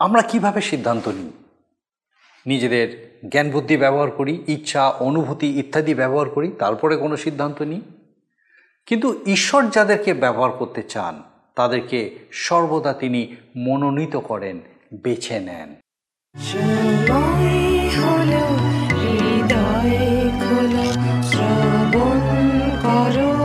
আমরা কীভাবে সিদ্ধান্ত নিই? নিজেদের জ্ঞান বুদ্ধি ব্যবহার করি, ইচ্ছা, অনুভূতি ইত্যাদি ব্যবহার করি, তারপরে কোনো সিদ্ধান্ত নিই। কিন্তু ঈশ্বর যাদেরকে ব্যবহার করতে চান, তাদেরকে সর্বদা তিনি মনোনীত করেন, বেছে নেন। হৃদয় খোলো, শ্রবণ করো।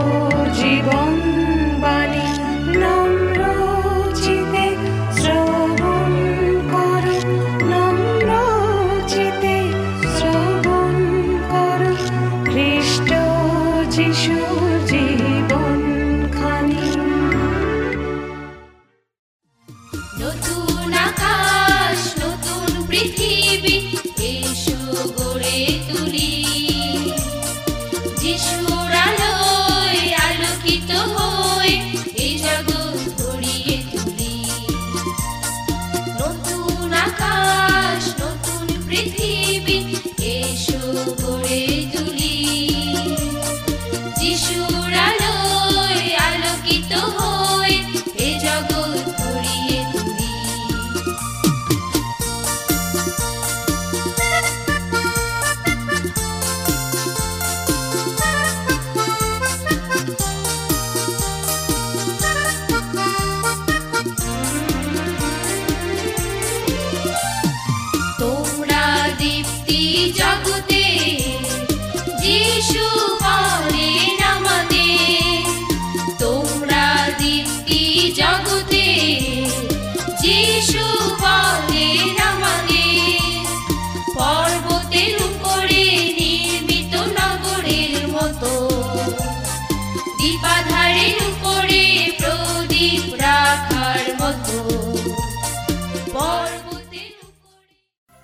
গড়ে তুলি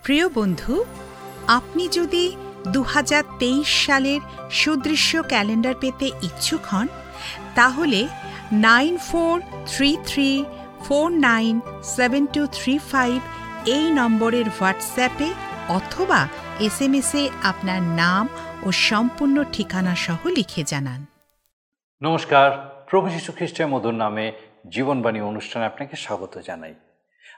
প্রিয় বন্ধু, আপনি যদি দু হাজার তেইশ সালের সুদৃশ্য ক্যালেন্ডার পেতে ইচ্ছুক হন, তাহলে nine four three three four nine seven two three five এই নম্বরের হোয়াটসঅ্যাপে অথবা এস এম এসে আপনার নাম ও সম্পূর্ণ ঠিকানা সহ লিখে জানান। নমস্কার। প্রভু যীশু খ্রিস্টের মধুর নামে জীবনবাণী অনুষ্ঠানে আপনাকে স্বাগত জানাই।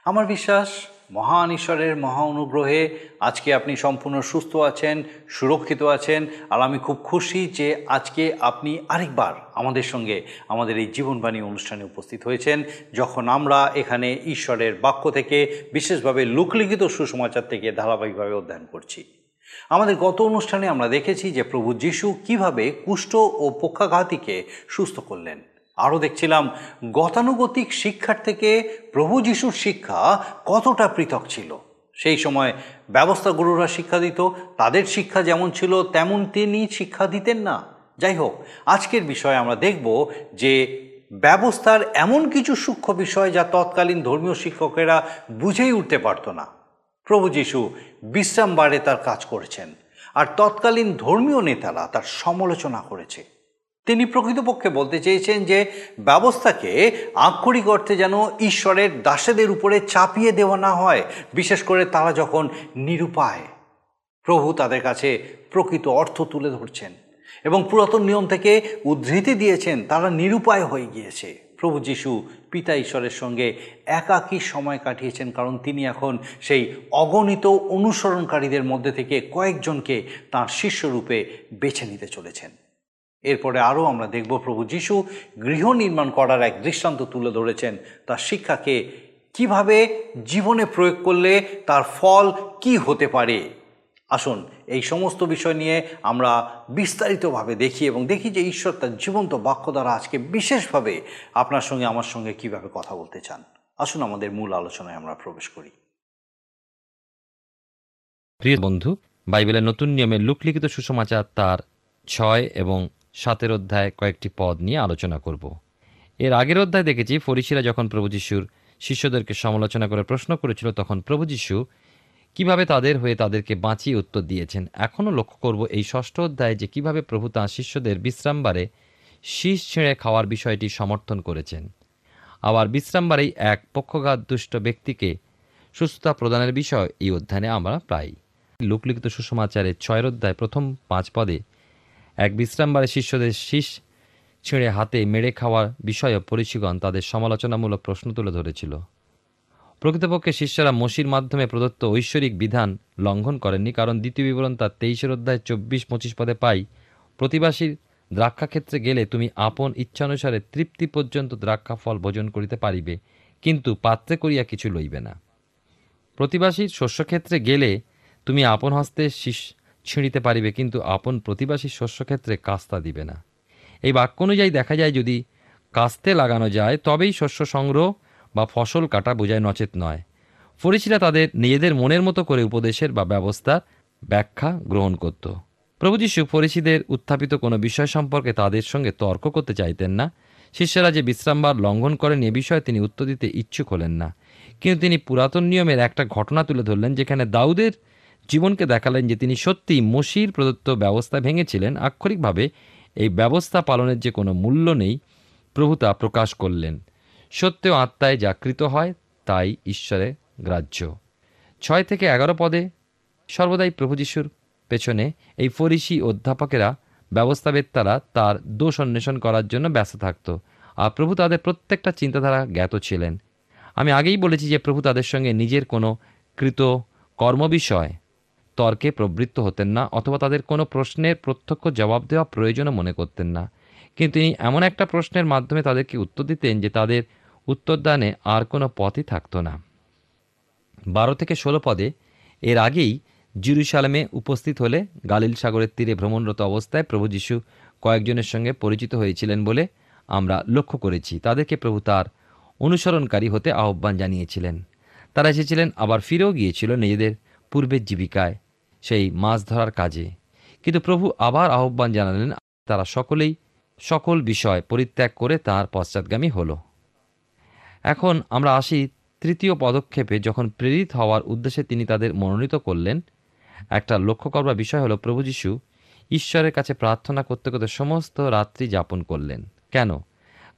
আমার বিশ্বাস মহান ঈশ্বরের মহা অনুগ্রহে আজকে আপনি সম্পূর্ণ সুস্থ আছেন, সুরক্ষিত আছেন আর আমি খুব খুশি যে আজকে আপনি আরেকবার আমাদের সঙ্গে আমাদের এই জীবনবাণী অনুষ্ঠানে উপস্থিত হয়েছেন, যখন আমরা এখানে ঈশ্বরের বাক্য থেকে বিশেষভাবে লোকলিখিত সুসমাচার থেকে ধারাবাহিকভাবে অধ্যয়ন করছি। আমাদের গত অনুষ্ঠানে আমরা দেখেছি যে প্রভু যিশু কীভাবে কুষ্ঠ ও পক্ষাঘাতীকে সুস্থ করলেন। আরও দেখছিলাম, গতানুগতিক শিক্ষার থেকে প্রভু যিশুর শিক্ষা কতটা পৃথক ছিল? সেই সময় ব্যবস্থা গুরুরা শিক্ষা দিত, তাদের শিক্ষা যেমন ছিল, তেমন তিনি শিক্ষা দিতেন না। যাই হোক, আজকের বিষয়ে আমরা দেখব যে ব্যবস্থার এমন কিছু সূক্ষ্ম বিষয় যা তৎকালীন ধর্মীয় শিক্ষকেরা বুঝেই উঠতে পারতো না। প্রভু যিশু বিশ্রামবারে তার কাজ করেছেন, আর তৎকালীন ধর্মীয় নেতারা তার সমালোচনা করেছে। তিনি প্রকৃতপক্ষে বলতে চেয়েছেন যে ব্যবস্থাকে আক্ষরিক অর্থে যেন ঈশ্বরের দাসেদের উপরে চাপিয়ে দেওয়া না হয়, বিশেষ করে তারা যখন নিরুপায়। প্রভু তাদের কাছে প্রকৃত অর্থ তুলে ধরছেন এবং পুরাতন নিয়ম থেকে উদ্ধৃতি দিয়েছেন, তারা নিরুপায় হয়ে গিয়েছে। প্রভু যিশু পিতা ঈশ্বরের সঙ্গে একাকী সময় কাটিয়েছেন, কারণ তিনি এখন সেই অগণিত অনুসরণকারীদের মধ্যে থেকে কয়েকজনকে তাঁর শিষ্যরূপে বেছে নিতে চলেছেন। এরপরে আরও আমরা দেখব প্রভু যিশু গৃহ নির্মাণ করার এক দৃষ্টান্ত তুলে ধরেছেন। তার শিক্ষাকে কীভাবে জীবনে প্রয়োগ করলে তার ফল কি হতে পারে? আসুন, এই সমস্ত বিষয় নিয়ে আমরা বিস্তারিতভাবে দেখি এবং দেখি যে ঈশ্বর তার জীবন্ত বাক্য দ্বারা আজকে বিশেষভাবে আপনার সঙ্গে, আমার সঙ্গে কীভাবে কথা বলতে চান। আসুন, আমাদের মূল আলোচনায় আমরা প্রবেশ করি। প্রিয় বন্ধু, বাইবেলের নতুন নিয়মে লুকলিখিত সুসমাচার তার ছয় এবং সাতের অধ্যায় কয়েকটি পদ নিয়ে আলোচনা করব। এর আগের অধ্যায় দেখেছি, ফরিসিরা যখন প্রভু যিশুর শিষ্যদেরকে সমালোচনা করে প্রশ্ন করেছিল, তখন প্রভু যিশু কীভাবে তাদের হয়ে তাদেরকে বাঁচিয়ে উত্তর দিয়েছেন? এখনও লক্ষ্য করব এই ষষ্ঠ অধ্যায়ে যে কীভাবে প্রভু তাঁর শিষ্যদের বিশ্রামবারে শীষ ছেঁড়ে খাওয়ার বিষয়টি সমর্থন করেছেন। আবার বিশ্রামবারেই এক পক্ষঘাত দুষ্ট ব্যক্তিকে সুস্থতা প্রদানের বিষয় এই অধ্যায়ে আমরা প্রায় লোকলিখিত সুসমাচারের ছয়ের অধ্যায় প্রথম পাঁচ পদে এক বিশ্রামবারে শিষ্যদের শীষ ছিঁড়ে হাতে মেরে খাওয়ার বিষয়ে পরিচিগণ তাদের সমালোচনামূলক প্রশ্ন তুলে ধরেছিল। প্রকৃতপক্ষে শিষ্যরা মসির মাধ্যমে প্রদত্ত ঐশ্বরিক বিধান লঙ্ঘন করেননি, কারণ দ্বিতীয় বিবরণ তার তেইশের অধ্যায় চব্বিশ পঁচিশ পদে পাই, প্রতিবাসীর দ্রাক্ষাক্ষেত্রে গেলে তুমি আপন ইচ্ছানুসারে তৃপ্তি পর্যন্ত দ্রাক্ষা ফল ভোজন করিতে পারিবে, কিন্তু পাত্রে করিয়া কিছু লইবে না। প্রতিবাসীর শস্যক্ষেত্রে গেলে তুমি আপন হস্তে শীষ ছিঁড়িতে পারিবে, কিন্তু আপন প্রতিবাসীর শস্যক্ষেত্রে কাস্তা দিবে না। এই বাক্য অনুযায়ী দেখা যায়, যদি কাস্তে লাগানো যায়, তবেই শস্য সংগ্রহ বা ফসল কাটা বোঝায় নচেত নয়। ফরিসিরা তাদের নিজেদের মনের মতো করে উপদেশের বা ব্যবস্থার ব্যাখ্যা গ্রহণ করত। প্রভু যীশু ফরিসিদের উত্থাপিত কোনো বিষয় সম্পর্কে তাদের সঙ্গে তর্ক করতে চাইতেন না। শিষ্যরা যে বিশ্রামবার লঙ্ঘন করেন, এ বিষয়ে তিনি উত্তর দিতে ইচ্ছুক হলেন না। কিন্তু তিনি পুরাতন নিয়মের একটা ঘটনা তুলে ধরলেন, যেখানে দাউদের জীবনকে দেখালেন যে তিনি সত্যিই মসির প্রদত্ত ব্যবস্থা ভেঙেছিলেন। আক্ষরিকভাবে এই ব্যবস্থা পালনের যে কোনো মূল্য নেই, প্রভু তা প্রকাশ করলেন। সত্য আত্মায় জাকৃত হয়, তাই ঈশ্বরে গ্রাহ্য। ছয় থেকে এগারো পদে সর্বদাই প্রভু যিশুর পেছনে এই ফরিসি অধ্যাপকেরা, ব্যবস্থাবেত্তারা তার দোষ অন্বেষণ করার জন্য ব্যস্ত থাকত আর প্রভু তাদের প্রত্যেকটা চিন্তাধারা জ্ঞাত ছিলেন। আমি আগেই বলেছি যে প্রভু তাদের সঙ্গে নিজের কোনো কৃত কর্মবিষয় তর্কে প্রবৃত্ত হতেন না অথবা তাদের কোনো প্রশ্নের প্রত্যক্ষ জবাব দেওয়া প্রয়োজনও মনে করতেন না। কিন্তু তিনি এমন একটা প্রশ্নের মাধ্যমে তাদেরকে উত্তর দিতেন যে তাদের উত্তরদানে আর কোনো পথই থাকতো না। বারো থেকে ষোলো পদে এর আগেই জিরুসালামে উপস্থিত হলে গালিল সাগরের তীরে ভ্রমণরত অবস্থায় প্রভু যীশু কয়েকজনের সঙ্গে পরিচিত হয়েছিলেন বলে আমরা লক্ষ্য করেছি। তাদেরকে প্রভু তার অনুসরণকারী হতে আহ্বান জানিয়েছিলেন। তারা এসেছিলেন, আবার ফিরেও গিয়েছিল নিজেদের পূর্বের জীবিকায়। সেই মাছ ধরার কাজে। কিন্তু প্রভু আবার আহ্বান জানালেন, তারা সকলেই সকল বিষয় পরিত্যাগ করে তার পশ্চাৎগামী হল। এখন আমরা আসি তৃতীয় পদক্ষেপে, যখন প্রেরিত হওয়ার উদ্দেশ্যে তিনি তাদের মনোনীত করলেন। একটা লক্ষ্য করবার বিষয় হলো, প্রভু যীশু ঈশ্বরের কাছে প্রার্থনা করতে করতে সমস্ত রাত্রি যাপন করলেন। কেন?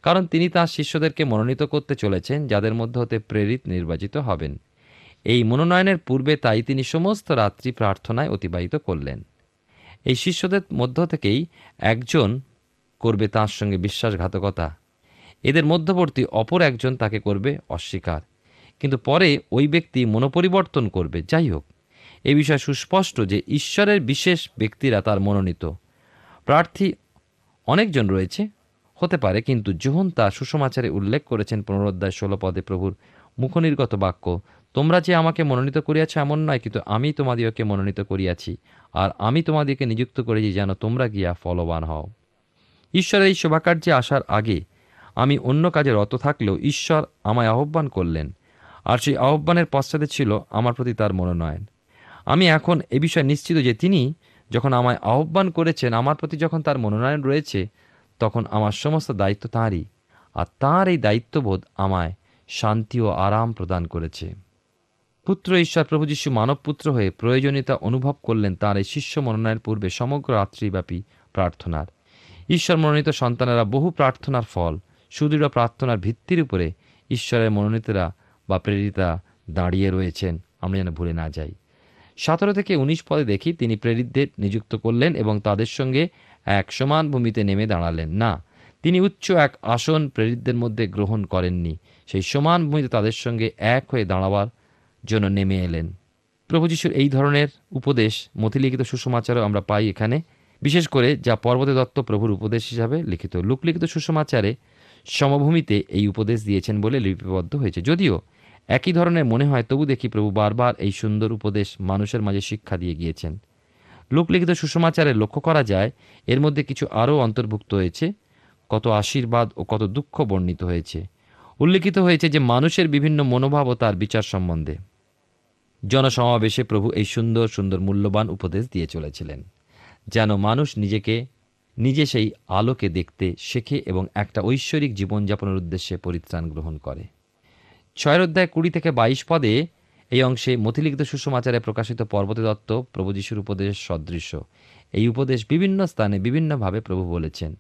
কারণ তিনি তাঁর শিষ্যদেরকে মনোনীত করতে চলেছেন, যাদের মধ্যে হতে প্রেরিত নির্বাচিত হবেন। এই মনোনয়নের পূর্বে তাই তিনি সমস্ত রাত্রি প্রার্থনায় অতিবাহিত করলেন। এই শিষ্যদের মধ্য থেকেই একজন করবে তাঁর সঙ্গে বিশ্বাসঘাতকতা। এদের মধ্যবর্তী অপর একজন তাকে করবে অস্বীকার। কিন্তু পরে ওই ব্যক্তি মনোপরিবর্তন করবে। যাই হোক, এ বিষয়ে সুস্পষ্ট যে ঈশ্বরের বিশেষ ব্যক্তিরা তার মনোনীত। প্রার্থী অনেকজন রয়েছে, হতে পারে, কিন্তু যোহন তা সুষমাচারে উল্লেখ করেছেন পুনরোদ্ধায় ষোলো পদে প্রভুর মুখনির্গত বাক্য তোমরা যে আমাকে মনোনীত করিয়াছ এমন নয়, কিন্তু আমি তোমাদিওকে মনোনীত করিয়াছি, আর আমি তোমাদিওকে নিযুক্ত করেছি যেন তোমরা গিয়া ফলবান হও। ঈশ্বরের এই শোভাকার্যে আসার আগে আমি অন্য কাজে রত থাকলেও ঈশ্বর আমায় আহ্বান করলেন, আর সেই আহ্বানের পশ্চাতে ছিল আমার প্রতি তার মনোনয়ন। আমি এখন এ বিষয়ে নিশ্চিত যে তিনি যখন আমায় আহ্বান করেছেন, আমার প্রতি যখন তার মনোনয়ন রয়েছে, তখন আমার সমস্ত দায়িত্ব তাঁরই আর তাঁর এই দায়িত্ববোধ আমায় শান্তি ও আরাম প্রদান করেছে। পুত্র ঈশ্বর প্রভু যীশু মানবপুত্র হয়ে প্রয়োজনীয়তা অনুভব করলেন তাঁর এই শিষ্য মনোনয়নের পূর্বে সমগ্র রাত্রিব্যাপী প্রার্থনার। ঈশ্বর মনোনীত সন্তানেরা বহু প্রার্থনার ফল, সুদৃঢ় প্রার্থনার ভিত্তির উপরে ঈশ্বরের মনোনীতরা বা প্রেরিতা দাঁড়িয়ে রয়েছেন। আমরা যেন ভুলে না যাই। সতেরো থেকে উনিশ পদে দেখি তিনি প্রেরিতদের নিযুক্ত করলেন এবং তাদের সঙ্গে এক সমান ভূমিতে নেমে দাঁড়ালেন। না, তিনি উচ্চ এক আসন প্রেরিতদের মধ্যে গ্রহণ করেননি। সেই সমান ভূমিতে তাদের সঙ্গে এক হয়ে দাঁড়াবার জন্য নেমে এলেন। প্রভু যিশুর এই ধরনের উপদেশ মতিলিখিত সুসমাচারও আমরা পাই এখানে। বিশেষ করে যা পর্বতে দত্ত প্রভুর উপদেশ হিসাবে লিখিত। লোকলিখিত সুসমাচারে সমভূমিতে এই উপদেশ দিয়েছেন বলে লিপিবদ্ধ হয়েছে। যদিও একই ধরনের মনে হয়, তবু দেখি প্রভু বারবার এই সুন্দর উপদেশ মানুষের মাঝে শিক্ষা দিয়ে গিয়েছেন। লোকলিখিত সুসমাচারে লক্ষ্য করা যায়, এর মধ্যে কিছু আরও অন্তর্ভুক্ত হয়েছে। কত আশীর্বাদ ও কত দুঃখ বর্ণিত হয়েছে। উল্লেখিত হয়েছে যে মানুষের বিভিন্ন মনোভাব ও তার বিচার সম্বন্ধে। জনসমাবেশে প্রভু এই সুন্দর সুন্দর, মূল্যবান উপদেশ দিয়ে চলেছিলেন। যেন মানুষ নিজেকে, নিজে সেই আলোকে দেখতে শেখে এবং একটা ঐশ্বরিক জীবনযাপনের উদ্দেশ্যে পরিত্রাণ গ্রহণ করে। ছয়ের অধ্যায় কুড়ি থেকে বাইশ পদে এই অংশে মতিলিখিত সুষমাচারে প্রকাশিত পর্বতে দত্ত প্রভু যিশুর উপদেশ সদৃশ্য। এই উপদেশ বিভিন্ন স্থানে বিভিন্নভাবে প্রভু বলেছেন।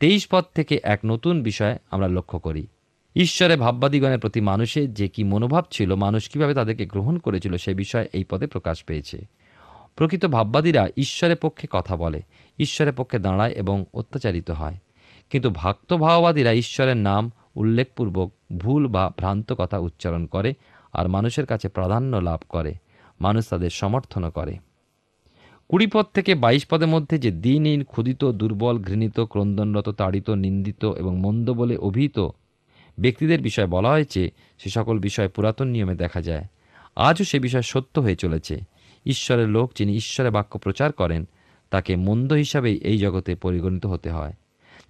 তেইশ পদ থেকে এক নতুন বিষয় আমরা লক্ষ্য করি। ঈশ্বরে ভাববাদীগণের প্রতি মানুষের যে কি মনোভাব ছিল, মানুষ কীভাবে তাদেরকে গ্রহণ করেছিল সে বিষয়ে এই পদে প্রকাশ পেয়েছে। প্রকৃত ভাববাদীরা ঈশ্বরের পক্ষে কথা বলে, ঈশ্বরের পক্ষে দাঁড়ায় এবং অত্যাচারিত হয়। কিন্তু ভক্ত ভাওবাদীরা ঈশ্বরের নাম উল্লেখপূর্বক ভুল বা ভ্রান্ত কথা উচ্চারণ করে আর মানুষের কাছে প্রাধান্য লাভ করে, মানুষ তাদের সমর্থনও করে। কুড়ি পদ থেকে বাইশ পদের মধ্যে যে দিনহীন ক্ষুদিত দুর্বল, ঘৃণিত, ক্রন্দনরত, তাড়িত, নিন্দিত এবং মন্দ বলে অভিহিত ব্যক্তিদের বিষয়ে বলা হয়েছে, সে সকল বিষয় পুরাতন নিয়মে দেখা যায়। আজও সে বিষয় সত্য হয়ে চলেছে। ঈশ্বরের লোক যিনি ঈশ্বরের বাক্য প্রচার করেন, তাকে মন্দ হিসাবেই এই জগতে পরিগণিত হতে হয়।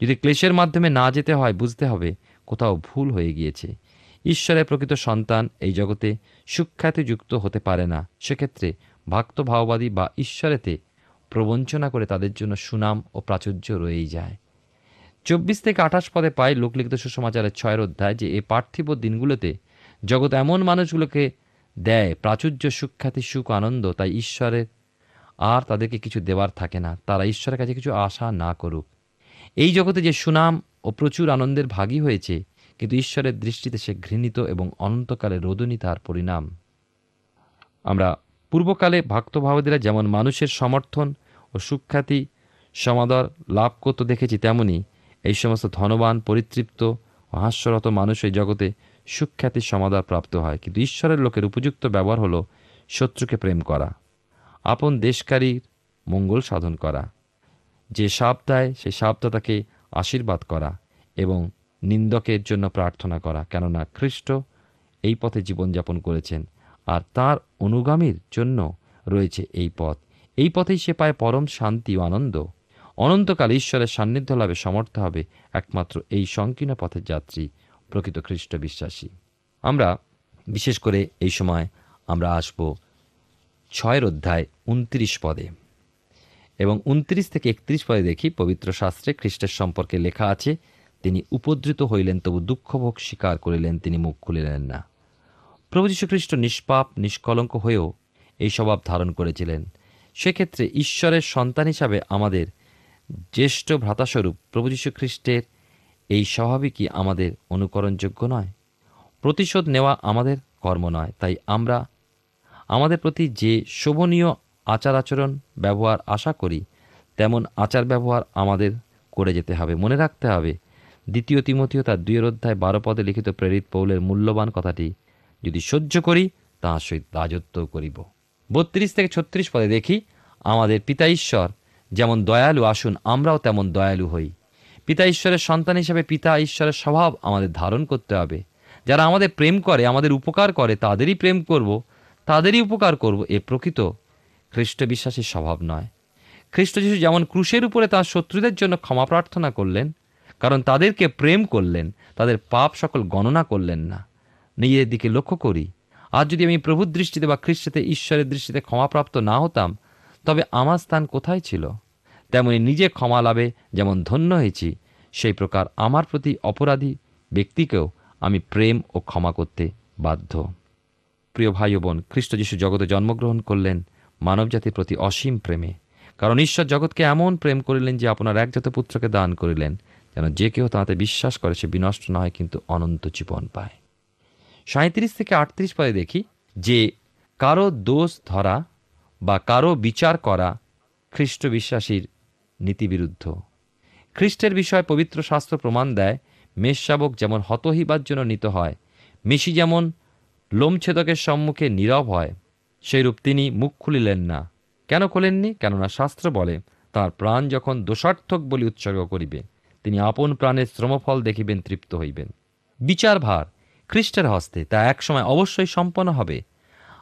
যদি ক্লেশের মাধ্যমে না যেতে হয়, বুঝতে হবে কোথাও ভুল হয়ে গিয়েছে। ঈশ্বরের প্রকৃত সন্তান এই জগতে সুখ্যাতিযুক্ত হতে পারে না। সেক্ষেত্রে ভক্ত ভাওবাদী বা ঈশ্বরেতে প্রবঞ্চনা করে তাদের জন্য সুনাম ও প্রাচুর্য রয়েই যায়। চব্বিশ থেকে আঠাশ পদে পাই লোকলিখিত সুসমাচারের ছয়ের অধ্যায় যে এই পার্থিব দিনগুলোতে জগৎ এমন মানুষগুলোকে দেয় প্রাচুর্য, সুখ্যাতি, সুখ, আনন্দ, তাই ঈশ্বরের আর তাদেরকে কিছু দেওয়ার থাকে না। তারা ঈশ্বরের কাছে কিছু আশা না করুক। এই জগতে যে সুনাম ও প্রচুর আনন্দের ভাগী হয়েছে, কিন্তু ঈশ্বরের দৃষ্টিতে সে ঘৃণিত এবং অনন্তকালে রোদনী তার পরিণাম। আমরা পূর্বকালে ভক্তভাবীরা যেমন মানুষের সমর্থন ও সুখ্যাতি সমাদর লাভ করতে দেখেছি, তেমনি এই সমস্ত ধনবান, পরিতৃপ্ত ও হাস্যরত মানুষ এই জগতে সুখ্যাতির সমাদর প্রাপ্ত হয়। কিন্তু ঈশ্বরের লোকের উপযুক্ত ব্যবহার হলো শত্রুকে প্রেম করা, আপন দেশকারীর মঙ্গল সাধন করা, যে সাপ দেয় সেই সাপটা তাকে আশীর্বাদ করা এবং নিন্দকের জন্য প্রার্থনা করা, কেননা খ্রিস্ট এই পথে জীবনযাপন করেছেন আর তার অনুগামীর জন্য রয়েছে এই পথ। এই পথেই সে পায় পরম শান্তি ও আনন্দ। অনন্তকাল ঈশ্বরের সান্নিধ্য লাভে সমর্থ হবে একমাত্র এই সংকীর্ণ পথের যাত্রী প্রকৃত খ্রিস্ট বিশ্বাসী। আমরা, বিশেষ করে এই সময়, আমরা আসব ছয়ের অধ্যায় উনত্রিশ পদে। এবং উনত্রিশ থেকে একত্রিশ পদে দেখি পবিত্র শাস্ত্রে খ্রিস্টের সম্পর্কে লেখা আছে, তিনি উপদ্রুত হইলেন, তবু দুঃখভোগ স্বীকার করিলেন, তিনি মুখ খুলিলেন না। প্রভু যীশু খ্রিস্ট নিষ্পাপ, নিষ্কলঙ্ক হয়েও এই স্বভাব ধারণ করেছিলেন। সেক্ষেত্রে ঈশ্বরের সন্তান হিসাবে আমাদের জ্যেষ্ঠ ভ্রাতাস্বরূপ প্রভু যীশু খ্রিস্টের এই স্বভাবই কি আমাদের অনুকরণযোগ্য নয়। প্রতিশোধ নেওয়া আমাদের কর্ম নয়। তাই আমরা আমাদের প্রতি যে শোভনীয় আচার আচরণ ব্যবহার আশা করি, তেমন আচার ব্যবহার আমাদের করে যেতে হবে। মনে রাখতে হবে, দ্বিতীয় তিমতীয় তার দুইয়ের অধ্যায় বারো পদে লিখিত প্রেরিত পৌলের মূল্যবান কথাটি, যদি সহ্য করি, তাহার সহিত রাজত্ব করিব। বত্রিশ থেকে ছত্রিশ পদে দেখি, আমাদের পিতা ঈশ্বর যেমন দয়ালু আসুন, আমরাও তেমন দয়ালু হই। পিতা ঈশ্বরের সন্তান হিসেবে পিতা ঈশ্বরের স্বভাব আমাদের ধারণ করতে হবে। যারা আমাদের প্রেম করে, আমাদের উপকার করে, তাদেরই প্রেম করব, তাদেরই উপকার করব, এ প্রকৃত খ্রিস্ট বিশ্বাসের স্বভাব নয়। খ্রিস্ট যিশু যেমন ক্রুশের উপরে তার শত্রুদের জন্য ক্ষমা প্রার্থনা করলেন, কারণ তাদেরকে প্রেম করলেন, তাদের পাপ সকল গণনা করলেন না। নিজের দিকে লক্ষ্য করি। আজ যদি আমি প্রভুর দৃষ্টিতে বা খ্রিস্টতে ঈশ্বরের দৃষ্টিতে ক্ষমাপ্রাপ্ত না হতাম তবে আমার স্থান কোথায় ছিল? তেমনি নিজে ক্ষমা লাভে যেমন ধন্য হয়েছি, সেই প্রকার আমার প্রতি অপরাধী ব্যক্তিকেও আমি প্রেম ও ক্ষমা করতে বাধ্য। প্রিয় ভাই বোন, খ্রিস্ট যিশু জগতে জন্মগ্রহণ করলেন মানবজাতির প্রতি অসীম প্রেমে। কারণ ঈশ্বর জগৎকে এমন প্রেম করিলেন যে আপনার একজাত পুত্রকে দান করিলেন, যেন যে কেউ তাতে বিশ্বাস করে সে বিনষ্ট না হয় কিন্তু অনন্ত জীবন পায়। সাঁত্রিশ থেকে আটত্রিশ পরে দেখি যে কারও দোষ ধরা বা কারও বিচার করা খ্রিস্ট বিশ্বাসীর নীতিবিরুদ্ধ। খ্রিস্টের বিষয়ে পবিত্র শাস্ত্র প্রমাণ দেয় মেষশাবক যেমন হতহিবার জন্য নিত হয়, মেশি যেমন লোমছেদকের সম্মুখে নীরব হয়, সেইরূপ তিনি মুখ খুলিলেন না। কেন খোলেননি? কেননা শাস্ত্র বলে, তার প্রাণ যখন দোষার্থক বলি উৎসর্গ করিবে, তিনি আপন প্রাণের শ্রমফল দেখিবেন, তৃপ্ত হইবেন। বিচার ভার খ্রিস্টের হস্তে তা একসময় অবশ্যই সম্পন্ন হবে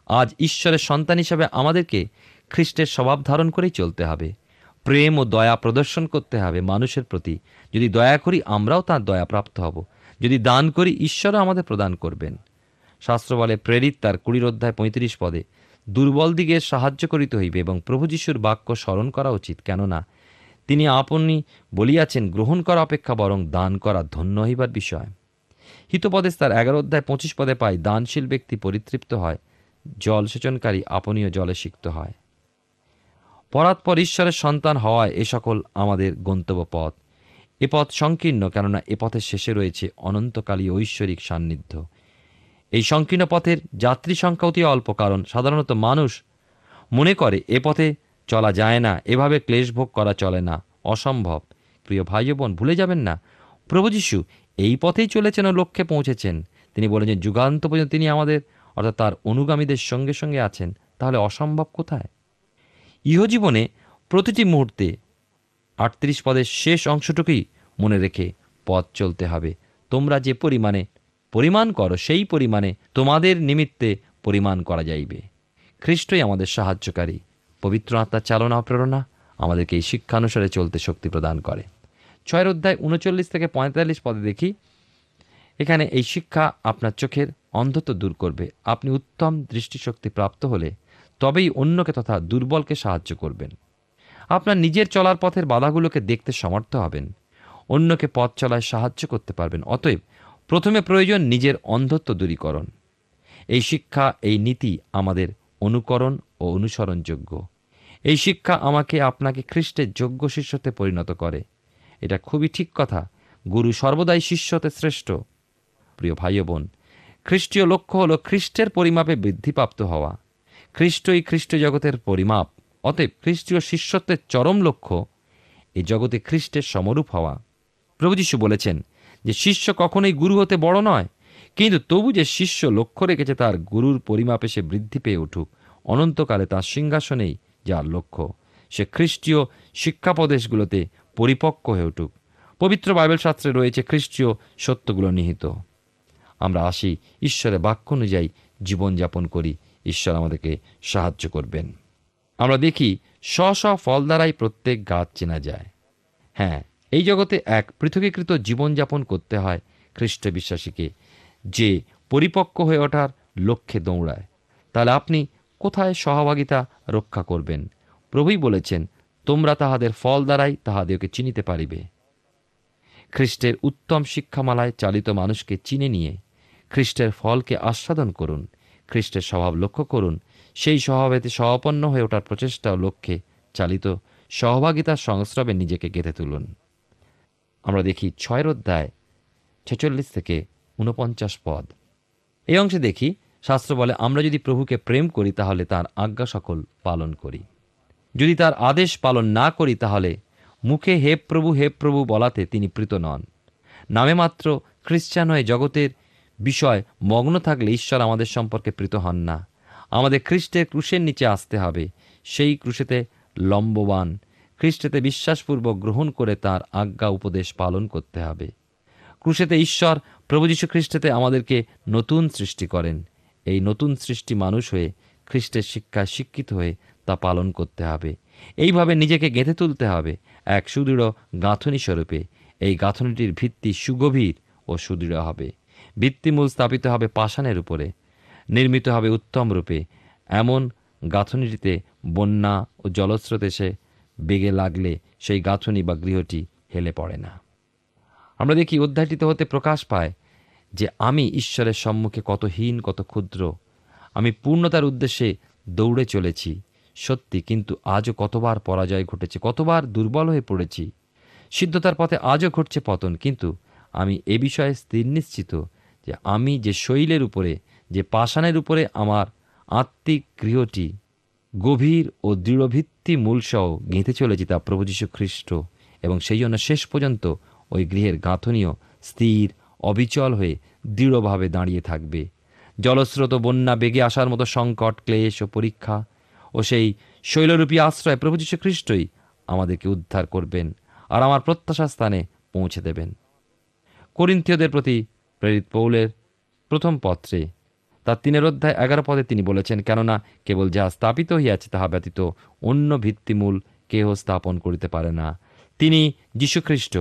আজ ঈশ্বরের সন্তান হিসাবে আমাদেরকে খ্রিস্টের স্বভাব ধারণ করেই চলতে হবে। প্রেম ও দয়া প্রদর্শন করতে হবে মানুষের প্রতি। যদি দয়া করি, আমরাও তার দয়া প্রাপ্ত হব। যদি দান করি, ঈশ্বরও আমাদের প্রদান করবেন। শাস্ত্র বলে, প্রেরিত তার কুড়ির অধ্যায় পঁয়ত্রিশ পদে, দুর্বল দিকে সাহায্য করিতে হইবে এবং প্রভু যিশুর বাক্য স্মরণ করা উচিত, কেননা তিনি আপনি বলিয়াছেন, গ্রহণ করা অপেক্ষা বরং দান করা ধন্য হইবার বিষয়। হিতপদেশ তার এগারো অধ্যায় পঁচিশ পদে পাই দানশীল ব্যক্তি পরিতৃপ্ত হয় জল সেচনকারী আপনীয় জলে সিক্ত হয়। পরাৎপর ঈশ্বরের সন্তান হওয়ায় এ সকল আমাদের গন্তব্য পথ। এ পথ সংকীর্ণ কেননা এ পথের শেষে রয়েছে অনন্তকালী ঐশ্বরিক সান্নিধ্য। এই সংকীর্ণ পথের যাত্রী সংখ্যা অতি অল্প কারণ সাধারণত মানুষ মনে করে এ পথে চলা যায় না, এভাবে ক্লেশ ভোগ করা চলে না, অসম্ভব। প্রিয় ভাই বোন ভুলে যাবেন না, প্রভু যীশু এই পথেই চলেছেন ও লক্ষ্যে পৌঁছেছেন। তিনি বলেছেন, যুগান্ত পর্যন্ত তিনি আমাদের অর্থাৎ তার অনুগামীদের সঙ্গে সঙ্গে আছেন, তাহলে অসম্ভব কোথায়? ইহজীবনে প্রতিটি মুহূর্তে আটত্রিশ পদের শেষ অংশটুকুই মনে রেখে পথ চলতে হবে। তোমরা যে পরিমাণে পরিমাণ করো, সেই পরিমাণে তোমাদের নিমিত্তে পরিমাণ করা যাইবে। খ্রিস্টই আমাদের সাহায্যকারী। পবিত্র আত্মার চালনা প্রেরণা আমাদেরকে এই শিক্ষানুসারে চলতে শক্তি প্রদান করে। ছয়ের অধ্যায় উনচল্লিশ থেকে পঁয়তাল্লিশ পদে দেখি, এখানে এই শিক্ষা আপনার চোখের অন্ধত্ব দূর করবে। আপনি উত্তম দৃষ্টিশক্তি প্রাপ্ত হলে তবেই অন্যকে তথা দুর্বলকে সাহায্য করবেন। আপনার নিজের চলার পথের বাধাগুলোকে দেখতে সমর্থ হবেন। অন্যকে পথ চলায় সাহায্য করতে পারবেন। অতএব প্রথমে প্রয়োজন নিজের অন্ধত্ব দূরীকরণ। এই শিক্ষা, এই নীতি আমাদের অনুকরণ ও অনুসরণযোগ্য। এই শিক্ষা আমাকে আপনাকে খ্রিস্টের যোগ্য শিষ্যতে পরিণত করে। এটা খুবই ঠিক কথা। গুরু সর্বদাই শিষ্যতে শ্রেষ্ঠ। প্রিয় ভাই বোন খ্রিস্টীয় লক্ষ্য হল খ্রিস্টের পরিমাপে বৃদ্ধিপ্রাপ্ত হওয়া। খ্রিস্টই খ্রিস্ট জগতের পরিমাপ, অতএব খ্রিস্টীয় শিষ্যত্বের চরম লক্ষ্য এই জগতে খ্রিস্টের সমরূপ হওয়া। প্রভু যীশু বলেছেন যে শিষ্য কখনোই গুরু হতে বড় নয়, কিন্তু তবু যে শিষ্য লক্ষ্য রেখেছে তার গুরুর পরিমাপে সে বৃদ্ধি পেয়ে উঠুক। অনন্তকালে তার সিংহাসনেই যার লক্ষ্য, সে খ্রিস্টীয় শিক্ষাপদেশগুলোতে পরিপক্ক হয়ে উঠুক। পবিত্র বাইবেল শাস্ত্রে রয়েছে খ্রিস্টীয় সত্যগুলো নিহিত। আমরা আসি ঈশ্বরের বাক্য অনুযায়ী জীবনযাপন করি। ঈশ্বর আমাদেরকে সাহায্য করবেন। আমরা দেখি স্ব স্ব ফল দ্বারাই প্রত্যেক গাছ চেনা যায়। হ্যাঁ এই জগতে এক পৃথকীকৃত জীবনযাপন করতে হয় খ্রিস্ট বিশ্বাসীকে, যে পরিপক্ক হয়ে ওঠার লক্ষ্যে দৌড়ায়। তাহলে আপনি কোথায় সহভাগিতা রক্ষা করবেন? প্রভুই বলেছেন, তোমরা তাহাদের ফল দ্বারাই তাহাদেরকে চিনিতে পারিবে। খ্রিস্টের উত্তম শিক্ষামালায় চালিত মানুষকে চিনে নিয়ে খ্রিস্টের ফলকে আস্বাদন করুন, খ্রিস্টের স্বভাব লক্ষ্য করুন, সেই স্বভাবেতে সহপন্ন হয়ে ওঠার প্রচেষ্টা ও লক্ষ্যে চালিত সহভাগিতার সংস্রবে নিজেকে গেঁথে তুলুন। আমরা দেখি ছয়ের অধ্যায় ছেচল্লিশ থেকে ঊনপঞ্চাশ পদ। এই অংশে দেখি, শাস্ত্র বলে, আমরা যদি প্রভুকে প্রেম করি, তাহলে তার আজ্ঞা সকল পালন করি। যদি তার আদেশ পালন না করি, তাহলে মুখে হে প্রভু হে প্রভু বলাতে তিনি প্রীত নন। নামে মাত্র খ্রিস্টান হয়ে জগতের বিষয় মগ্ন থাকলে ঈশ্বর আমাদের সম্পর্কে প্রীত হন না। আমাদের খ্রিস্টের ক্রুশের নিচে আসতে হবে। সেই ক্রুশেতে লম্ববান, খ্রিস্টেতে বিশ্বাসপূর্বক গ্রহণ করে তার আজ্ঞা উপদেশ পালন করতে হবে। ক্রুশেতে ঈশ্বর প্রভু যীশু খ্রিস্টেতে আমাদেরকে নতুন সৃষ্টি করেন। এই নতুন সৃষ্টি মানুষ হয়ে খ্রিস্টের শিক্ষায় শিক্ষিত হয়ে তা পালন করতে হবে। এইভাবে নিজেকে গেঁথে তুলতে হবে এক সুদৃঢ় গাঁথনি স্বরূপে। এই গাঁথনিটির ভিত্তি সুগভীর ও সুদৃঢ় হবে। ভিত্তিমূল স্থাপিত হবে পাষাণের উপরে, নির্মিত হবে উত্তম রূপে। এমন গাঁথনিটিতে বন্যা ও জলস্রোত এসে বেগে লাগলে সেই গাঁথনি বা গৃহটি হেলে পড়ে না। আমরা দেখি অধ্যায়টিতে হতে প্রকাশ পায় যে আমি ঈশ্বরের সম্মুখে কত হীন, কত ক্ষুদ্র। আমি পূর্ণতার উদ্দেশ্যে দৌড়ে চলেছি। সত্যি, কিন্তু আজও কতবার পরাজয় ঘটেছে, কতবার দুর্বল হয়ে পড়েছি। সিদ্ধতার পথে আজও ঘটছে পতন, কিন্তু আমি এ বিষয়ে স্থির নিশ্চিত যে আমি যে শৈলের উপরে, যে পাষাণের উপরে আমার আত্মিক গৃহটি গভীর ও দৃঢ়ভিত্তি মূলসহ গেঁথে চলেছি তা প্রভু যীশু খ্রিস্ট এবং সেই জন্য শেষ পর্যন্ত ওই গৃহের গাঁথনীয় স্থির, অবিচল হয়ে দৃঢ়ভাবে দাঁড়িয়ে থাকবে। জলস্রোত, বন্যা, বেগে আসার মতো সংকট, ক্লেশ ও পরীক্ষা ও সেই শৈলরূপী আশ্রয় প্রভু যীশু খ্রিস্টই আমাদেরকে উদ্ধার করবেন আর আমার প্রত্যাশা স্থানে পৌঁছে দেবেন। করিন্থীয়দের প্রতি প্রেরিত পৌলের প্রথম পত্রে। তার তিনের অধ্যায় এগারো পদে তিনি বলেছেন, কেননা কেবল যাহা স্থাপিত হইয়াছে, তাহা ব্যতীত অন্য ভিত্তিমূল কেহ স্থাপন করিতে পারে না। তিনি যীশুখ্রিস্ট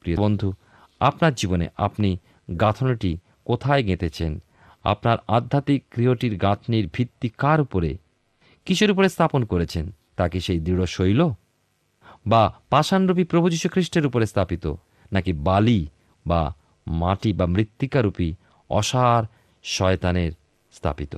প্রিয় বন্ধু, আপনার জীবনে আপনি গাঁথনিটি কোথায় গেঁথেছেন? আপনার আধ্যাত্মিক গৃহটির গাঁথনির ভিত্তি কার উপরে? কিসের উপরে স্থাপন করেছেন? তা কি সেই দৃঢ় শৈল? বা পাষাণরূপী প্রভু যীশু খ্রিস্টের উপরে স্থাপিত, নাকি বালি বা মাটি বা মৃত্তিকারূপী অসার শয়তানের স্থাপিত।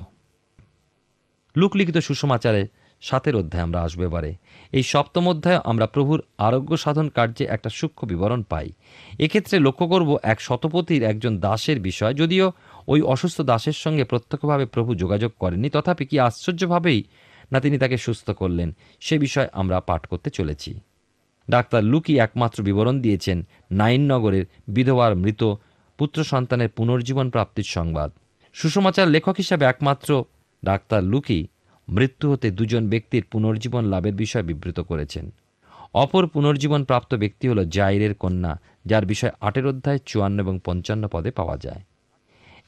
লুকলিখিত সুষমাচারে সাতের অধ্যায় আমরা আসব এবারে। এই সপ্তম অধ্যায়ে আমরা প্রভুর আরোগ্য সাধন কার্যে একটা সূক্ষ্ম বিবরণ পাই। এক্ষেত্রে লক্ষ্য করব এক শতপতির একজন দাসের বিষয়, যদিও ওই অসুস্থ দাসের সঙ্গে প্রত্যক্ষভাবে প্রভু যোগাযোগ করেননি, তথাপি কি আশ্চর্যভাবেই না তিনি তাকে সুস্থ করলেন, সে বিষয় আমরা পাঠ করতে চলেছি। ডাক্তার লুকি একমাত্র বিবরণ দিয়েছেন নাইন নগরের বিধবার মৃত পুত্র সন্তানের পুনর্জীবন প্রাপ্তির সংবাদ। সুষমাচার লেখক হিসাবে একমাত্র ডাক্তার লুকি মৃত্যু হতে দুজন ব্যক্তির পুনর্জীবন লাভের বিষয়ে বিবৃত করেছেন। অপর পুনর্জীবন প্রাপ্ত ব্যক্তি হল জাইরের কন্যা, যার বিষয় আটের অধ্যায় চুয়ান্ন এবং পঞ্চান্ন পদে পাওয়া যায়।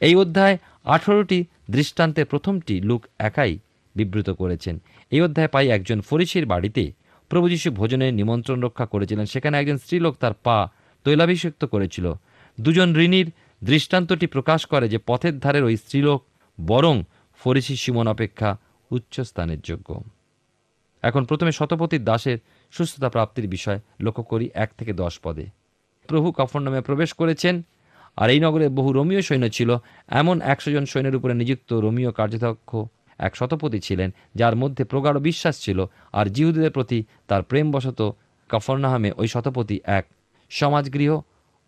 এই অধ্যায় আঠারোটি দৃষ্টান্তের প্রথমটি লুক একাই বিবৃত করেছেন। এই অধ্যায়ে পাই একজন ফরিসির বাড়িতে প্রভু যীশু ভোজনের নিমন্ত্রণ রক্ষা করেছিলেন। সেখানে একজন স্ত্রীলোক তার পা তৈলাভিষিক্ত করেছিল। দুজন ঋণীর দৃষ্টান্তটি প্রকাশ করে যে পথের ধারের ওই স্ত্রীলোক বরং ফরিসি সিমন অপেক্ষা উচ্চ স্থানের যোগ্য। এখন প্রথমে শতপতির দাসের সুস্থতা প্রাপ্তির বিষয় লক্ষ্য করি এক থেকে দশ পদে। প্রভু কফর নামে প্রবেশ করেছেন আর এই নগরে বহু রোমীয় সৈন্য ছিল। এমন একশো জন সৈন্যের উপরে নিযুক্ত রোমীয় কার্যদক্ষ এক শতপতি ছিলেন, যার মধ্যে প্রগাঢ় বিশ্বাস ছিল আর জিহুদীদের প্রতি তার প্রেমবশত কফরনাহামে ওই শতপতি এক সমাজগৃহ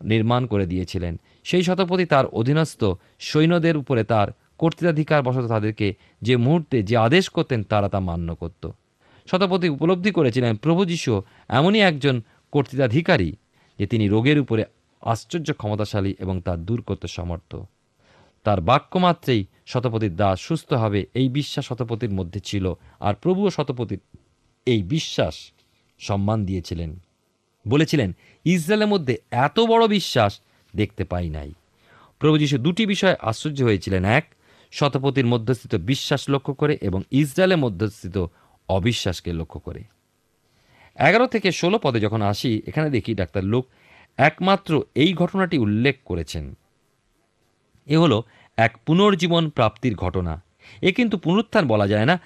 নির্মাণ করে দিয়েছিলেন। সেই শতপতি তার অধীনস্থ সৈন্যদের উপরে তার কর্তৃত্বাধিকার বশত তাদেরকে যে মুহূর্তে যে আদেশ করতেন তারা তা মান্য করত। শতপতি উপলব্ধি করেছিলেন, প্রভু যীশু এমনই একজন কর্তৃত্বাধিকারী যে তিনি রোগের উপরে আশ্চর্য ক্ষমতাশালী এবং তার দূর করতে সমর্থ। তার বাক্যমাত্রেই শতপতির দাস সুস্থ হবে, এই বিশ্বাস শতপতির মধ্যে ছিল। আর প্রভুও শতপতির এই বিশ্বাস সম্মান দিয়েছিলেন। বলেছিলেন, ইসরায়েলের মধ্যে এত বড় বিশ্বাস দেখতে পাই নাই। প্রভু যীশু দুটি বিষয়ে আশ্চর্য হয়েছিলেন। এক শতপতির মধ্যস্থিত বিশ্বাস লক্ষ্য করে এবং ইসরায়েলের মধ্যস্থিত অবিশ্বাসকে লক্ষ্য করে। এগারো থেকে ষোলো পদে যখন আসি, এখানে দেখি ডাক্তার লোক একমাত্র এই ঘটনাটি উল্লেখ করেছেন। এ হলো এক পুনর্জীবন প্রাপ্তির ঘটনা। এ কিন্তু পুনরুত্থান বলা যায় না।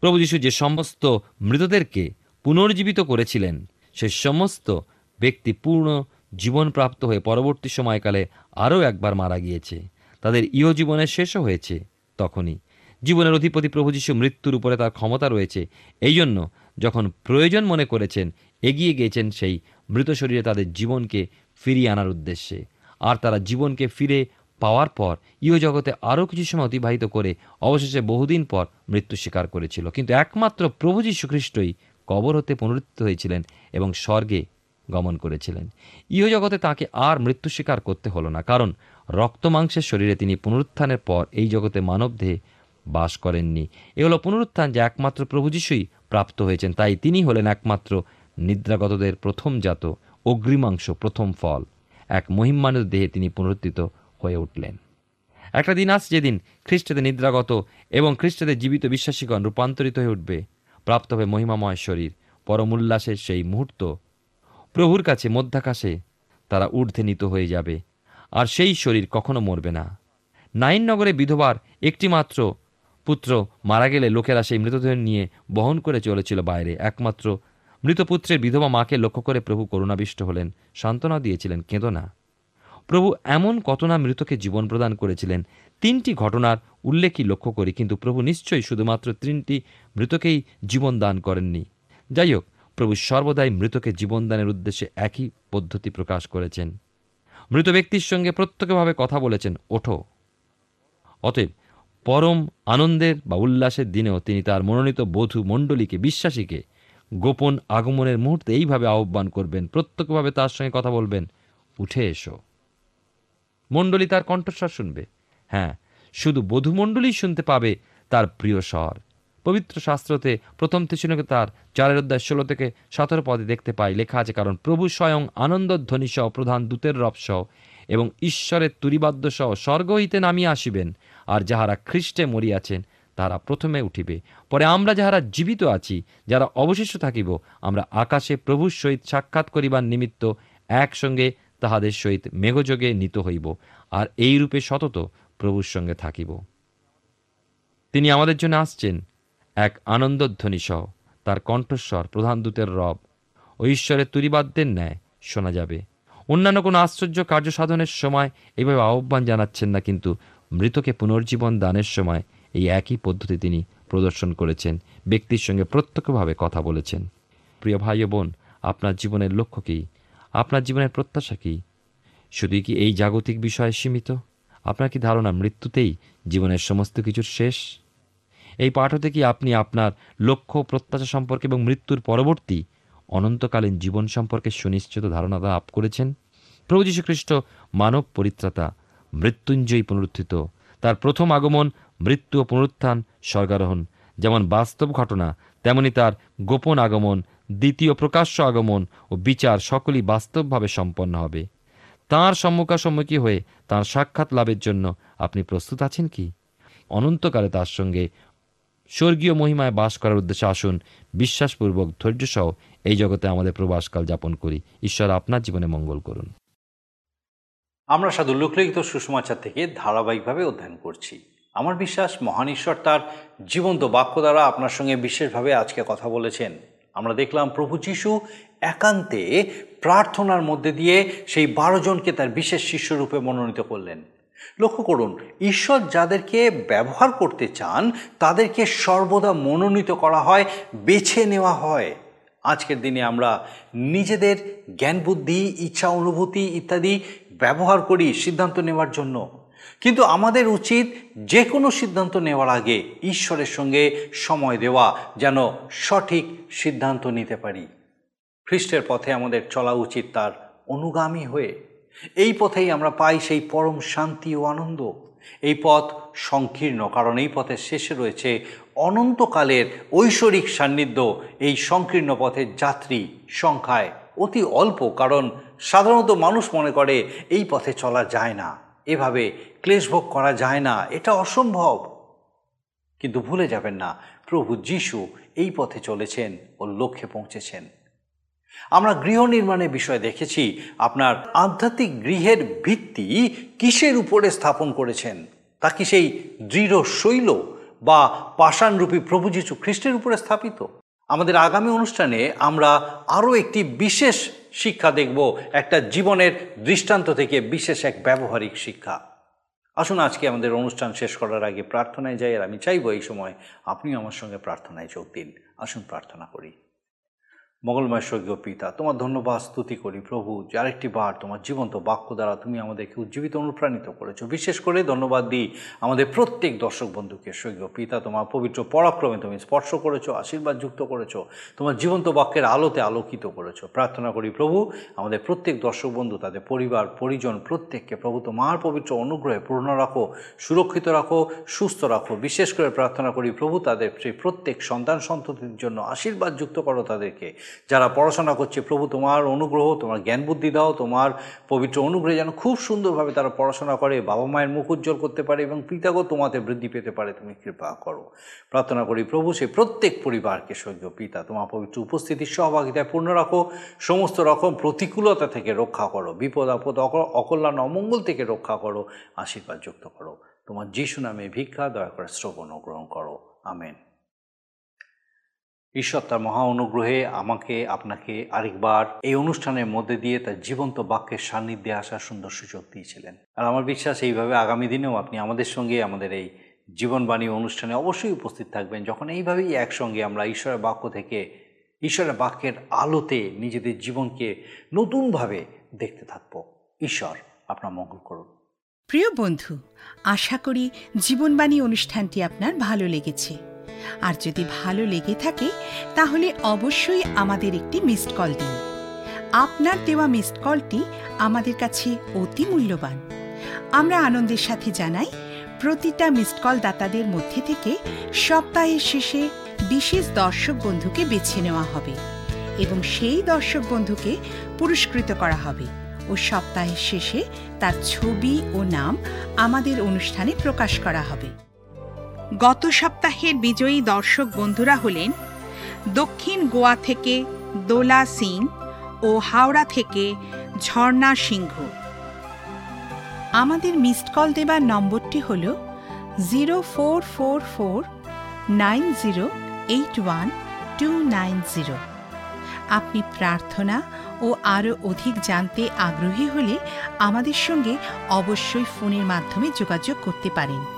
প্রভু যীশু যে সমস্ত মৃতদেরকে পুনর্জীবিত করেছিলেন, সে সমস্ত ব্যক্তি পূর্ণ জীবনপ্রাপ্ত হয়ে পরবর্তী সময়কালে আরও একবার মারা গিয়েছে। তাদের ইহ জীবনের শেষও হয়েছে তখনই। জীবনের অধিপতি প্রভু যীশু মৃত্যুর উপরে তার ক্ষমতা রয়েছে। এই জন্য যখন প্রয়োজন মনে করেছেন, এগিয়ে গিয়েছেন সেই মৃত শরীরে তাদের জীবনকে ফিরিয়ে আনার উদ্দেশ্যে। আর তারা জীবনকে ফিরে পাওয়ার পর ইহ জগতে আরও কিছু সময় অতিবাহিত করে অবশেষে বহুদিন পর মৃত্যু স্বীকার করেছিল। কিন্তু একমাত্র প্রভু যীশু খ্রিস্টই কবর হতে পুনরুত্থিত হয়েছিলেন এবং স্বর্গে গমন করেছিলেন। ইহজগতে তাকে আর মৃত্যু স্বীকার করতে হলো না, কারণ রক্ত মাংসের শরীরে তিনি পুনরুত্থানের পর এই জগতে মানবদেহে বাস করেননি। এ হলো পুনরুত্থান যে একমাত্র প্রভু যিশুই প্রাপ্ত হয়েছেন, তাই তিনি হলেন একমাত্র নিদ্রাগতদের প্রথম জাত, অগ্রিমাংশ, প্রথম ফল। এক মহিমানের দেহে তিনি পুনরুত্থিত হয়ে উঠলেন। একটা দিন আস যেদিন খ্রিস্টদের নিদ্রাগত এবং খ্রিস্টদের জীবিত বিশ্বাসীগণ রূপান্তরিত হয়ে উঠবে, প্রাপ্ত হবে মহিমাময় শরীর, পরম উল্লাসের সেই মুহূর্ত। প্রভুর কাছে মধ্যাকাশে তারা ঊর্ধ্বে নিত হয়ে যাবে, আর সেই শরীর কখনো মরবে না। নাইন নগরে বিধবার একটি মাত্র পুত্র মারা গেলে লোকেরা সেই মৃতদেহ নিয়ে বহন করে চলেছিল বাইরে। একমাত্র মৃতপুত্রের বিধবা মাকে লক্ষ্য করে প্রভু করুণাবিষ্ট হলেন, সান্ত্বনা দিয়েছিলেন, কেঁদো না। প্রভু এমন কত না মৃতকে জীবন প্রদান করেছিলেন। তিনটি ঘটনার উল্লেখই লক্ষ্য করি, কিন্তু প্রভু নিশ্চয়ই শুধুমাত্র তিনটি মৃতকেই জীবন দান করেননি। যাই হোক, প্রভু সর্বদাই মৃতকে জীবনদানের উদ্দেশ্যে একই পদ্ধতি প্রকাশ করেছেন। মৃত ব্যক্তির সঙ্গে প্রত্যক্ষভাবে কথা বলেছেন, ওঠো। অতএব পরম আনন্দের বা উল্লাসের দিনেও তিনি তার মনোনীত বধূ মণ্ডলীকে, বিশ্বাসীকে গোপন আগমনের মুহূর্তে এইভাবে আহ্বান করবেন, প্রত্যক্ষভাবে তার সঙ্গে কথা বলবেন, উঠে এসো। মণ্ডলী তার কণ্ঠস্বর শুনবে। হ্যাঁ শুধু বধুমণ্ডলী শুনতে পাবে তার প্রিয় স্বর। পবিত্র শাস্ত্রতে প্রথম তেসুনকে তার চারের অধ্যায় ষোলো থেকে সতেরো পদে দেখতে পাই, লেখা আছে, কারণ প্রভু স্বয়ং আনন্দধ্বনি সহ প্রধান দূতের রব সহ এবং ঈশ্বরের তুরিবাদ্য সহ স্বর্গ হইতে নামিয়া আসিবেন, আর যাহারা খ্রিস্টে মরিয়াছেন তাহারা প্রথমে উঠিবে। পরে আমরা যাহারা জীবিত আছি, যারা অবশিষ্ট থাকিব, আমরা আকাশে প্রভুর সহিত সাক্ষাৎ করিবার নিমিত্ত একসঙ্গে তাহাদের সহিত মেঘযোগে নিত হইব, আর এই রূপে সতত প্রভুর সঙ্গে থাকিব। তিনি আমাদের জন্য আসছেন এক আনন্দধ্বনি সহ, তার কণ্ঠস্বর প্রধান দূতের রব ও ঈশ্বরের তুরিবাদ্যের ন্যায় শোনা যাবে। অন্যান্য কোনো আশ্চর্য কার্য সাধনের সময় এইভাবে আহ্বান জানাচ্ছেন না, কিন্তু মৃতকে পুনর্জীবন দানের সময় এই একই পদ্ধতি তিনি প্রদর্শন করেছেন, ব্যক্তির সঙ্গে প্রত্যক্ষভাবে কথা বলেছেন। প্রিয় ভাই বোন, আপনার জীবনের লক্ষ্য কী? আপনার জীবনের প্রত্যাশা কী? শুধুই কি এই জাগতিক বিষয়ে সীমিত? আপনার কি ধারণা মৃত্যুতেই জীবনের সমস্ত কিছুর শেষ? এই পাঠ হতে কি আপনি আপনার লক্ষ্য, প্রত্যাশা সম্পর্কে এবং মৃত্যুর পরবর্তী, অনন্তকালীন জীবন সম্পর্কে সুনিশ্চিত ধারণা লাভ করেছেন? প্রভু যীশু খ্রিস্ট মানব পরিত্রাতা, মৃত্যুঞ্জয়ী পুনরুত্থিত। তার প্রথম আগমন, মৃত্যু ও পুনরুত্থান স্বর্গারোহণ। যেমন বাস্তব ঘটনা, তেমনি তার গোপন আগমন দ্বিতীয় প্রকাশ্য আগমন ও বিচার সকলই বাস্তবভাবে সম্পন্ন হবে। তাঁর সম্মুখাসম্মুখী হয়ে তাঁর সাক্ষাৎ লাভের জন্য আপনি প্রস্তুত আছেন কি? অনন্তকালে তার সঙ্গে স্বর্গীয় মহিমায় বাস করার উদ্দেশ্যে আসুন, বিশ্বাসপূর্বক ধৈর্যসহ এই জগতে আমাদের প্রবাসকাল যাপন করি। ঈশ্বর আপনার জীবনে মঙ্গল করুন। আমরা সাধু লোকলিখিত সুষমাচার থেকে ধারাবাহিকভাবে অধ্যয়ন করছি। আমার বিশ্বাস, মহান ঈশ্বর তার জীবন্ত বাক্য দ্বারা আপনার সঙ্গে বিশেষভাবে আজকে কথা বলেছেন। আমরা দেখলাম প্রভু যিশু একান্তে প্রার্থনার মধ্যে দিয়ে সেই বারো জনকে তার বিশেষ শিষ্যরূপে মনোনীত করলেন। লক্ষ্য করুন, ঈশ্বর যাদেরকে ব্যবহার করতে চান, তাদেরকে সর্বদা মনোনীত করা হয়, বেছে নেওয়া হয়। আজকের দিনে আমরা নিজেদের জ্ঞান বুদ্ধি ইচ্ছা অনুভূতি ইত্যাদি ব্যবহার করি, সিদ্ধান্ত নেওয়ার জন্য। কিন্তু আমাদের উচিত যে কোনো সিদ্ধান্ত নেওয়ার আগে ঈশ্বরের সঙ্গে সময় দেওয়া যেন সঠিক সিদ্ধান্ত নিতে পারি। খ্রিস্টের পথে আমাদের চলা উচিত তার অনুগামী হয়ে। এই পথেই আমরা পাই সেই পরম শান্তি ও আনন্দ। এই পথ সংকীর্ণ, কারণ এই পথের শেষে রয়েছে অনন্তকালের ঐশ্বরিক সান্নিধ্য। এই সংকীর্ণ পথের যাত্রী সংখ্যায় অতি অল্প, কারণ সাধারণত মানুষ মনে করে এই পথে চলা যায় না। এভাবে ক্লেশভোগ করা যায় না, এটা অসম্ভব। কিন্তু ভুলে যাবেন না, প্রভু যিশু এই পথে চলেছেন ও লক্ষ্যে পৌঁছেছেন। আমরা গৃহ নির্মাণের বিষয়ে দেখেছি, আপনার আধ্যাত্মিক গৃহের ভিত্তি কিসের উপরে স্থাপন করেছেন? তা কি সেই দৃঢ় শৈল বা পাষাণরূপী প্রভু যীশু খ্রিস্টের উপরে স্থাপিত? আমাদের আগামী অনুষ্ঠানে আমরা আরও একটি বিশেষ শিক্ষা দেখব, একটা জীবনের দৃষ্টান্ত থেকে বিশেষ এক ব্যবহারিক শিক্ষা। আসুন আজকে আমাদের অনুষ্ঠান শেষ করার আগে প্রার্থনায় যাই আর আমি চাইব এই সময় আপনিও আমার সঙ্গে প্রার্থনায় যোগ দিন। আসুন প্রার্থনা করি। মঙ্গলময় স্বর্গীয় পিতা, তোমার ধন্যবাদ, স্তুতি করি প্রভু, যে আরেকটি বার তোমার জীবন্ত বাক্য দ্বারা তুমি আমাদেরকে উজ্জীবিত, অনুপ্রাণিত করেছ। বিশেষ করে ধন্যবাদ দিই আমাদের প্রত্যেক দর্শক বন্ধুকে, স্বর্গীয় পিতা, তোমার পবিত্র পরাক্রমে তুমি স্পর্শ করেছ, আশীর্বাদ যুক্ত করেছ, তোমার জীবন্ত বাক্যের আলোতে আলোকিত করেছ। প্রার্থনা করি প্রভু, আমাদের প্রত্যেক দর্শক বন্ধু, তাদের পরিবার, পরিজন, প্রত্যেককে প্রভু, তোমার পবিত্র অনুগ্রহে পূর্ণ রাখো, সুরক্ষিত রাখো, সুস্থ রাখো। বিশেষ করে প্রার্থনা করি প্রভু, তাদের সেই প্রত্যেক সন্তান সন্ততির জন্য আশীর্বাদ যুক্ত করো তাদেরকে। যারা পড়াশোনা করছে, প্রভু তোমার অনুগ্রহ, তোমার জ্ঞান বুদ্ধি দাও, তোমার পবিত্র অনুগ্রহে যেন খুব সুন্দরভাবে তারা পড়াশোনা করে, বাবা মায়ের মুখ উজ্জ্বল করতে পারে এবং পিতাগো তোমাতে বৃদ্ধি পেতে পারে, তুমি কৃপা করো। প্রার্থনা করি প্রভু, সে প্রত্যেক পরিবারকে স্বর্গীয় পিতা, তোমার পবিত্র উপস্থিতির সহভাগিতায় পূর্ণ রাখো, সমস্ত রকম প্রতিকূলতা থেকে রক্ষা করো, বিপদ, আপদ অকল্যাণ, অমঙ্গল থেকে রক্ষা করো, আশীর্বাদ যুক্ত করো। তোমার যিশু নামে ভিক্ষা, দয়া করে শ্রবণ গ্রহণ করো। আমেন। ঈশ্বর তার মহা অনুগ্রহে আমাকে, আপনাকে আরেকবার এই অনুষ্ঠানের মধ্যে দিয়ে তার জীবন্ত বাক্যের সান্নিধ্যে আসার সুন্দর সুযোগ দিয়েছিলেন। আর আমার বিশ্বাস এইভাবে আগামী দিনেও আপনি আমাদের সঙ্গে আমাদের এই জীবনবাণী অনুষ্ঠানে অবশ্যই উপস্থিত থাকবেন। যখন এইভাবেই একসঙ্গে আমরা ঈশ্বরের বাক্য থেকে ঈশ্বরের বাক্যের আলোতে নিজেদের জীবনকে নতুনভাবে দেখতে থাকব। ঈশ্বর আপনার মঙ্গল করুন। প্রিয় বন্ধু, আশা করি জীবনবাণী অনুষ্ঠানটি আপনার ভালো লেগেছে। আর যদি ভালো লেগে থাকে, তাহলে অবশ্যই আমাদের একটি মিসড কল দিন। আপনার দেওয়া মিসড কলটি আমাদের কাছে অতি মূল্যবান। আমরা আনন্দের সাথে জানাই, প্রতিটা মিসড কল দাতাদের মধ্যে থেকে সপ্তাহের শেষে বিশেষ দর্শক বন্ধুকে বেছে নেওয়া হবে এবং সেই দর্শক বন্ধুকে পুরস্কৃত করা হবে ও সপ্তাহের শেষে তার ছবি ও নাম আমাদের অনুষ্ঠানে প্রকাশ করা হবে। গত সপ্তাহের বিজয়ী দর্শক বন্ধুরা হলেন দক্ষিণ গোয়া থেকে দোলা সিং ও হাওড়া থেকে ঝর্ণা সিংহ। আমাদের মিসড কল দেবার নম্বরটি হল zero four four four nine zero eight one two nine zero. আপনি প্রার্থনা ও আরও অধিক জানতে আগ্রহী হলে আমাদের সঙ্গে অবশ্যই ফোনের মাধ্যমে যোগাযোগ করতে পারেন।